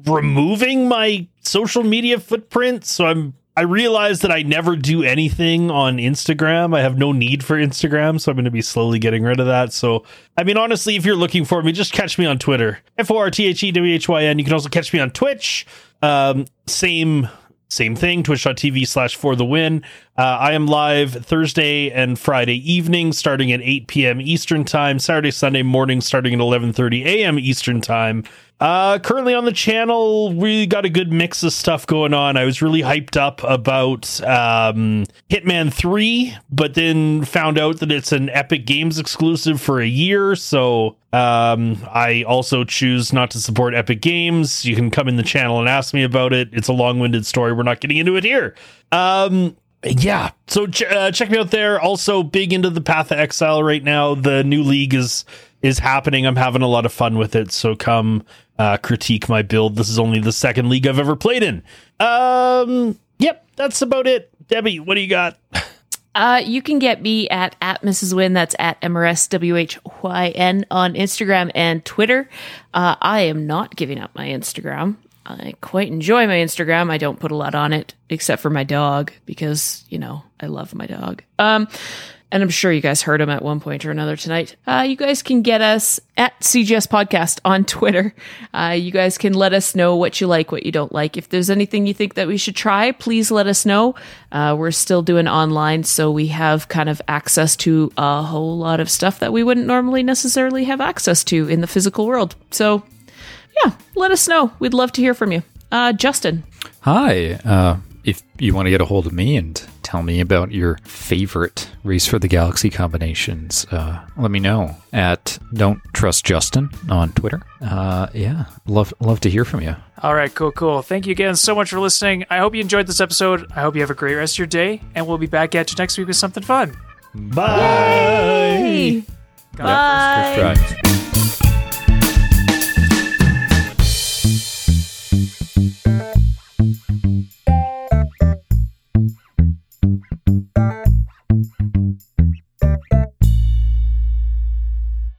C: removing my social media footprint. So I'm I realize that I never do anything on Instagram. I have no need for Instagram, so I'm going to be slowly getting rid of that. So, I mean, honestly, if you're looking for me, just catch me on Twitter. F O R T H E W H Y N. You can also catch me on Twitch. Um, same same thing twitch.tv slash for the win. Uh, i am live thursday and friday evening starting at 8 p.m eastern time saturday sunday morning starting at 11.30 a.m eastern time uh, currently on the channel we got a good mix of stuff going on i was really hyped up about um, hitman 3 but then found out that it's an epic games exclusive for a year so um, I also choose not to support Epic Games. You can come in the channel and ask me about it. It's a long-winded story. We're not getting into it here. Um, yeah. So ch- uh, check me out there. Also, big into the Path of Exile right now. The new league is is happening. I'm having a lot of fun with it. So come uh, critique my build. This is only the second league I've ever played in. Um, yep, that's about it. Debbie, what do you got?
D: Uh, you can get me at at Mrs. Win. That's at MRSWHYN on Instagram and Twitter. Uh, I am not giving up my Instagram. I quite enjoy my Instagram. I don't put a lot on it except for my dog because, you know, I love my dog. Um, and I'm sure you guys heard him at one point or another tonight. Uh, you guys can get us at CGS Podcast on Twitter. Uh, you guys can let us know what you like, what you don't like. If there's anything you think that we should try, please let us know. Uh, we're still doing online, so we have kind of access to a whole lot of stuff that we wouldn't normally necessarily have access to in the physical world. So, yeah, let us know. We'd love to hear from you. Uh, Justin.
B: Hi. Uh, if you want to get a hold of me and tell me about your favorite Race for the Galaxy combinations, uh, let me know at Don't Trust Justin on Twitter. Uh, yeah, love love to hear from you.
A: All right, cool, cool. Thank you again so much for listening. I hope you enjoyed this episode. I hope you have a great rest of your day, and we'll be back at you next week with something fun.
C: Bye.
D: Bye.
B: Subscribe.